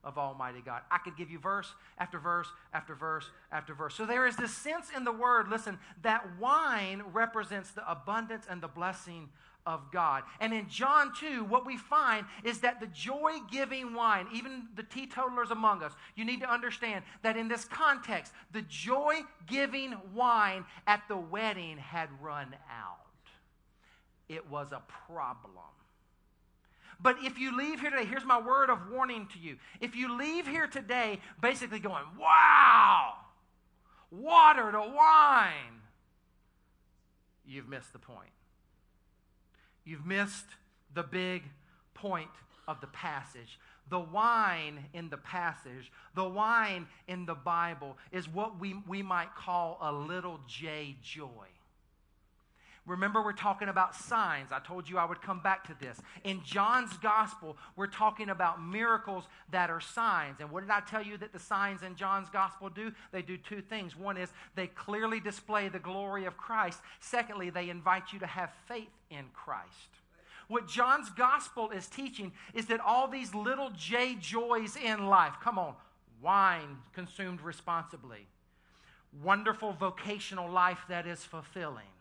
of Almighty God. I could give you verse after verse after verse after verse. So there is this sense in the word, listen, that wine represents the abundance and the blessing of God. And in John 2, what we find is that the joy giving wine, even the teetotalers among us, you need to understand that in this context, the joy giving wine at the wedding had run out. It was a problem. But if you leave here today, here's my word of warning to you. If you leave here today basically going, wow, water to wine, you've missed the point. You've missed the big point of the passage. The wine in the passage, the wine in the Bible, is what we, we might call a little J joy. Remember, we're talking about signs. I told you I would come back to this. In John's gospel, we're talking about miracles that are signs. And what did I tell you that the signs in John's gospel do? They do two things. One is they clearly display the glory of Christ, secondly, they invite you to have faith in Christ. What John's gospel is teaching is that all these little J joys in life, come on, wine consumed responsibly, wonderful vocational life that is fulfilling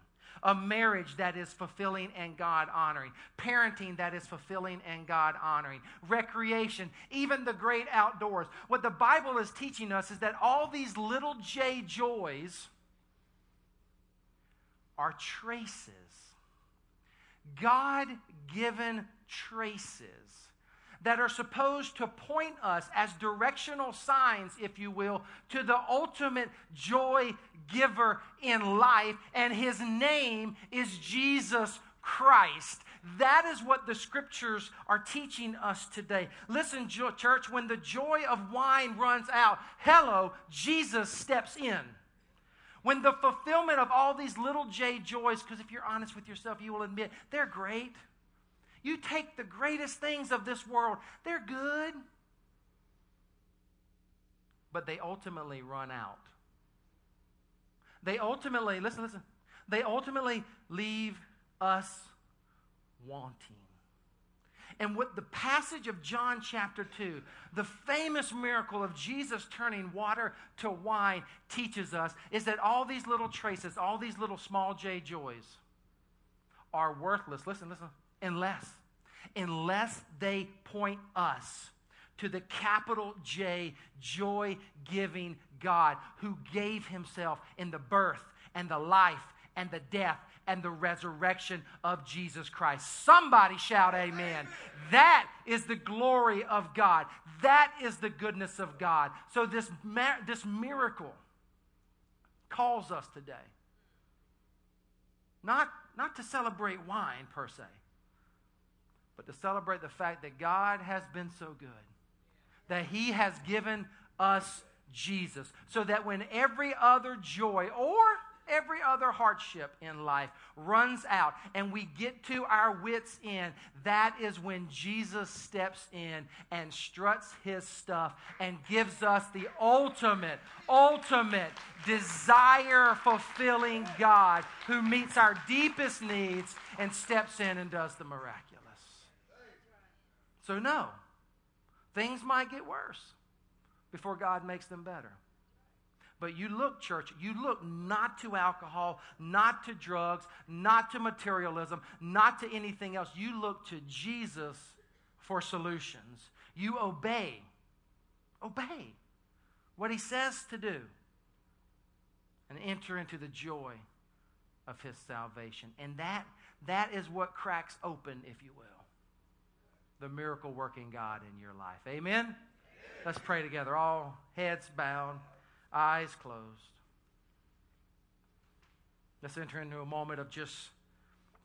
a marriage that is fulfilling and God honoring, parenting that is fulfilling and God honoring, recreation, even the great outdoors. What the Bible is teaching us is that all these little J joys are traces, God given traces that are supposed to point us as directional signs, if you will, to the ultimate joy giver in life, and his name is Jesus Christ. That is what the scriptures are teaching us today. Listen, church, when the joy of wine runs out, hello, Jesus steps in. When the fulfillment of all these little J joys, because if you're honest with yourself, you will admit they're great. You take the greatest things of this world, they're good, but they ultimately run out. They ultimately, listen, listen, they ultimately leave us wanting. And what the passage of John chapter 2, the famous miracle of Jesus turning water to wine, teaches us is that all these little traces, all these little small j joys are worthless. Listen, listen, unless, unless they point us to the capital J, joy giving God who gave himself in the birth and the life and the death and the resurrection of Jesus Christ. Somebody shout amen. That is the glory of God. That is the goodness of God. So this, this miracle calls us today not, not to celebrate wine per se, but to celebrate the fact that God has been so good, that He has given us Jesus, so that when every other joy or every other hardship in life runs out and we get to our wits' end, that is when Jesus steps in and struts his stuff and gives us the ultimate, ultimate desire fulfilling God who meets our deepest needs and steps in and does the miraculous. So, no, things might get worse before God makes them better. But you look, church, you look not to alcohol, not to drugs, not to materialism, not to anything else. You look to Jesus for solutions. You obey. Obey what he says to do and enter into the joy of his salvation. And that, that is what cracks open, if you will, the miracle working God in your life. Amen? Let's pray together. All heads bowed eyes closed. Let's enter into a moment of just,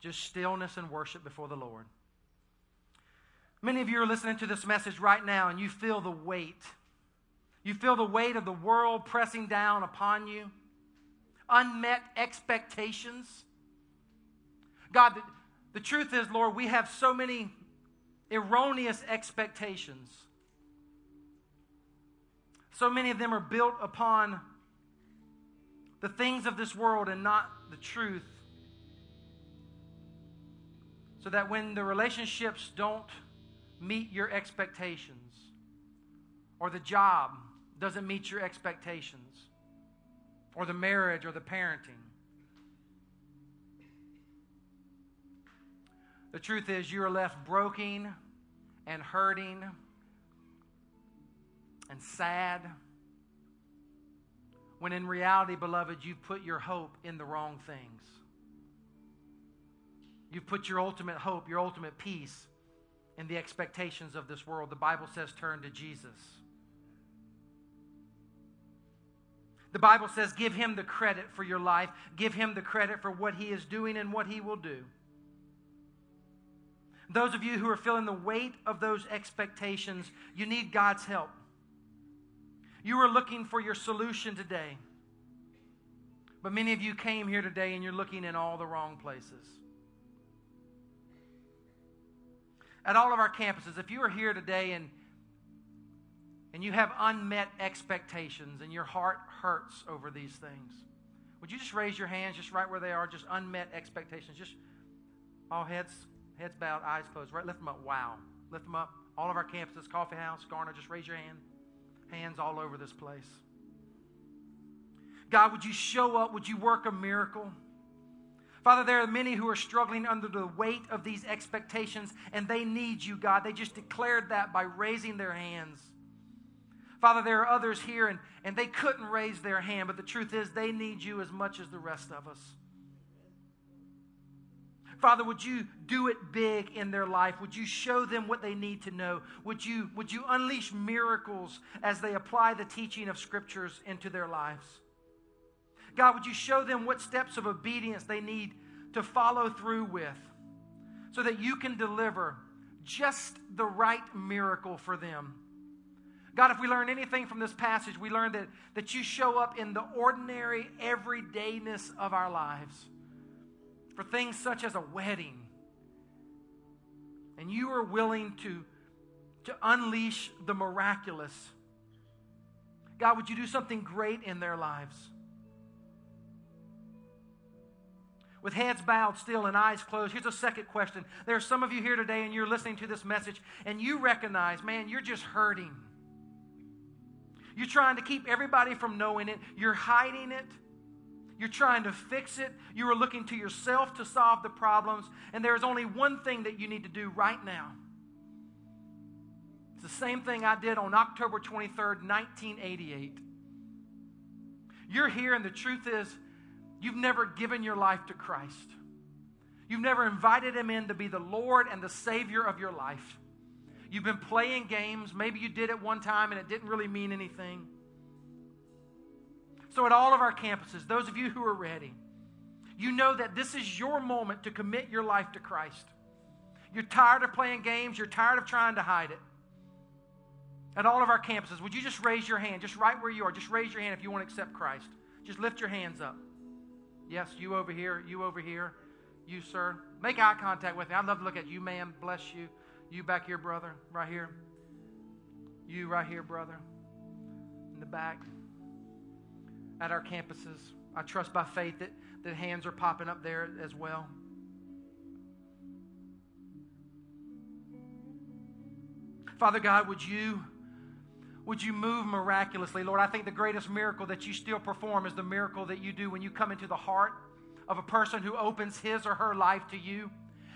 just stillness and worship before the Lord. Many of you are listening to this message right now and you feel the weight. You feel the weight of the world pressing down upon you, unmet expectations. God, the, the truth is, Lord, we have so many erroneous expectations. So many of them are built upon the things of this world and not the truth. So that when the relationships don't meet your expectations, or the job doesn't meet your expectations, or the marriage or the parenting, the truth is you are left broken and hurting and sad. When in reality, beloved, you've put your hope in the wrong things. You've put your ultimate hope, your ultimate peace in the expectations of this world. The Bible says turn to Jesus. The Bible says give him the credit for your life, give him the credit for what he is doing and what he will do. Those of you who are feeling the weight of those expectations, you need God's help. You are looking for your solution today. But many of you came here today and you're looking in all the wrong places. At all of our campuses, if you are here today and and you have unmet expectations and your heart hurts over these things, would you just raise your hands just right where they are, just unmet expectations, just all heads heads bowed, eyes closed, right? Lift them up. Wow. Lift them up. All of our campuses, Coffee House, Garner, just raise your hand hands all over this place. God, would you show up? Would you work a miracle? Father, there are many who are struggling under the weight of these expectations, and they need you, God. They just declared that by raising their hands. Father, there are others here, and, and they couldn't raise their hand, but the truth is they need you as much as the rest of us. Father, would you do it big in their life? Would you show them what they need to know? Would you, would you unleash miracles as they apply the teaching of scriptures into their lives? God, would you show them what steps of obedience they need to follow through with so that you can deliver just the right miracle for them? God, if we learn anything from this passage, we learn that, that you show up in the ordinary everydayness of our lives for things such as a wedding, and you are willing to, to unleash the miraculous, God, would you do something great in their lives? With heads bowed still and eyes closed, here's a second question. There are some of you here today and you're listening to this message and you recognize, man, you're just hurting. You're trying to keep everybody from knowing it, you're hiding it. You're trying to fix it. You are looking to yourself to solve the problems. And there is only one thing that you need to do right now. It's the same thing I did on October 23rd, 1988. You're here, and the truth is, you've never given your life to Christ. You've never invited Him in to be the Lord and the Savior of your life. You've been playing games. Maybe you did it one time and it didn't really mean anything. So, at all of our campuses, those of you who are ready, you know that this is your moment to commit your life to Christ. You're tired of playing games, you're tired of trying to hide it. At all of our campuses, would you just raise your hand, just right where you are? Just raise your hand if you want to accept Christ. Just lift your hands up. Yes, you over here, you over here, you, sir. Make eye contact with me. I'd love to look at you, ma'am. Bless you. You back here, brother, right here. You right here, brother, in the back. At our campuses, I trust by faith that, that hands are popping up there as well. Father God, would you would you move miraculously? Lord, I think the greatest miracle that you still perform is the miracle that you do when you come into the heart of a person who opens his or her life to you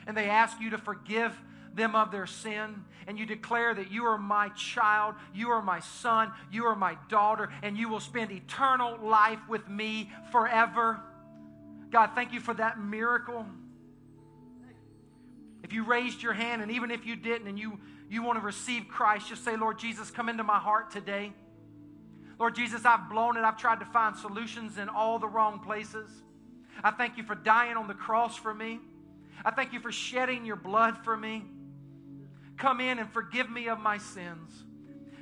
and they ask you to forgive them of their sin, and you declare that you are my child, you are my son, you are my daughter, and you will spend eternal life with me forever. God, thank you for that miracle. If you raised your hand, and even if you didn't, and you, you want to receive Christ, just say, Lord Jesus, come into my heart today. Lord Jesus, I've blown it. I've tried to find solutions in all the wrong places. I thank you for dying on the cross for me. I thank you for shedding your blood for me. Come in and forgive me of my sins.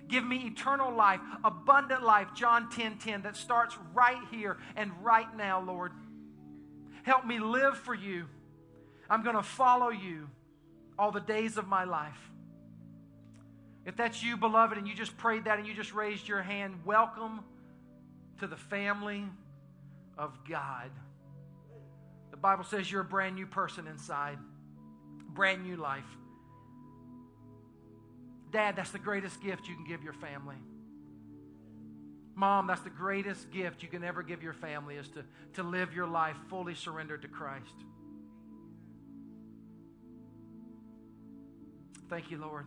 Give me eternal life, abundant life, John 10 10, that starts right here and right now, Lord. Help me live for you. I'm going to follow you all the days of my life. If that's you, beloved, and you just prayed that and you just raised your hand, welcome to the family of God. The Bible says you're a brand new person inside, brand new life. Dad, that's the greatest gift you can give your family. Mom, that's the greatest gift you can ever give your family is to, to live your life fully surrendered to Christ. Thank you, Lord.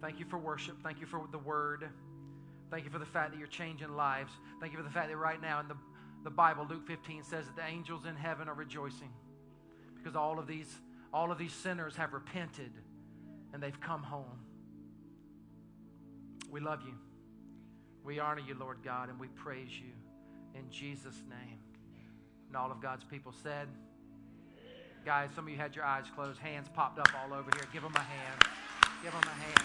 Thank you for worship. Thank you for the word. Thank you for the fact that you're changing lives. Thank you for the fact that right now in the, the Bible, Luke 15 says that the angels in heaven are rejoicing because all of these, all of these sinners have repented and they've come home. We love you. We honor you, Lord God, and we praise you in Jesus' name. And all of God's people said, Guys, some of you had your eyes closed, hands popped up all over here. Give them a hand. Give them a hand.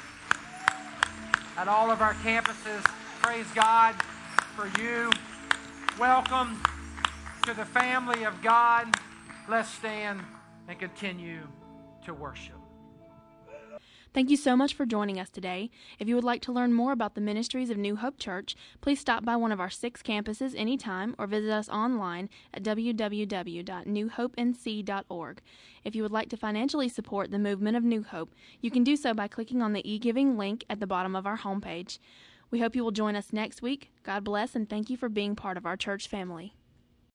At all of our campuses, praise God for you. Welcome to the family of God. Let's stand and continue to worship. Thank you so much for joining us today. If you would like to learn more about the ministries of New Hope Church, please stop by one of our six campuses anytime or visit us online at www.newhopenc.org. If you would like to financially support the movement of New Hope, you can do so by clicking on the e-giving link at the bottom of our homepage. We hope you will join us next week. God bless and thank you for being part of our church family.